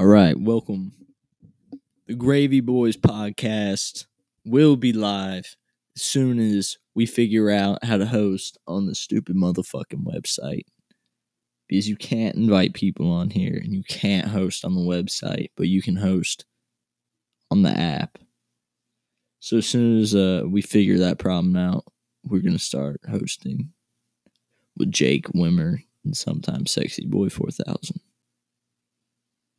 All right, welcome. The Gravy Boys podcast will be live as soon as we figure out how to host on the stupid motherfucking website. Because you can't invite people on here and you can't host on the website, but you can host on the app. So as soon as uh, we figure that problem out, we're gonna start hosting with Jake Wimmer and sometimes Sexy Boy Four Thousand.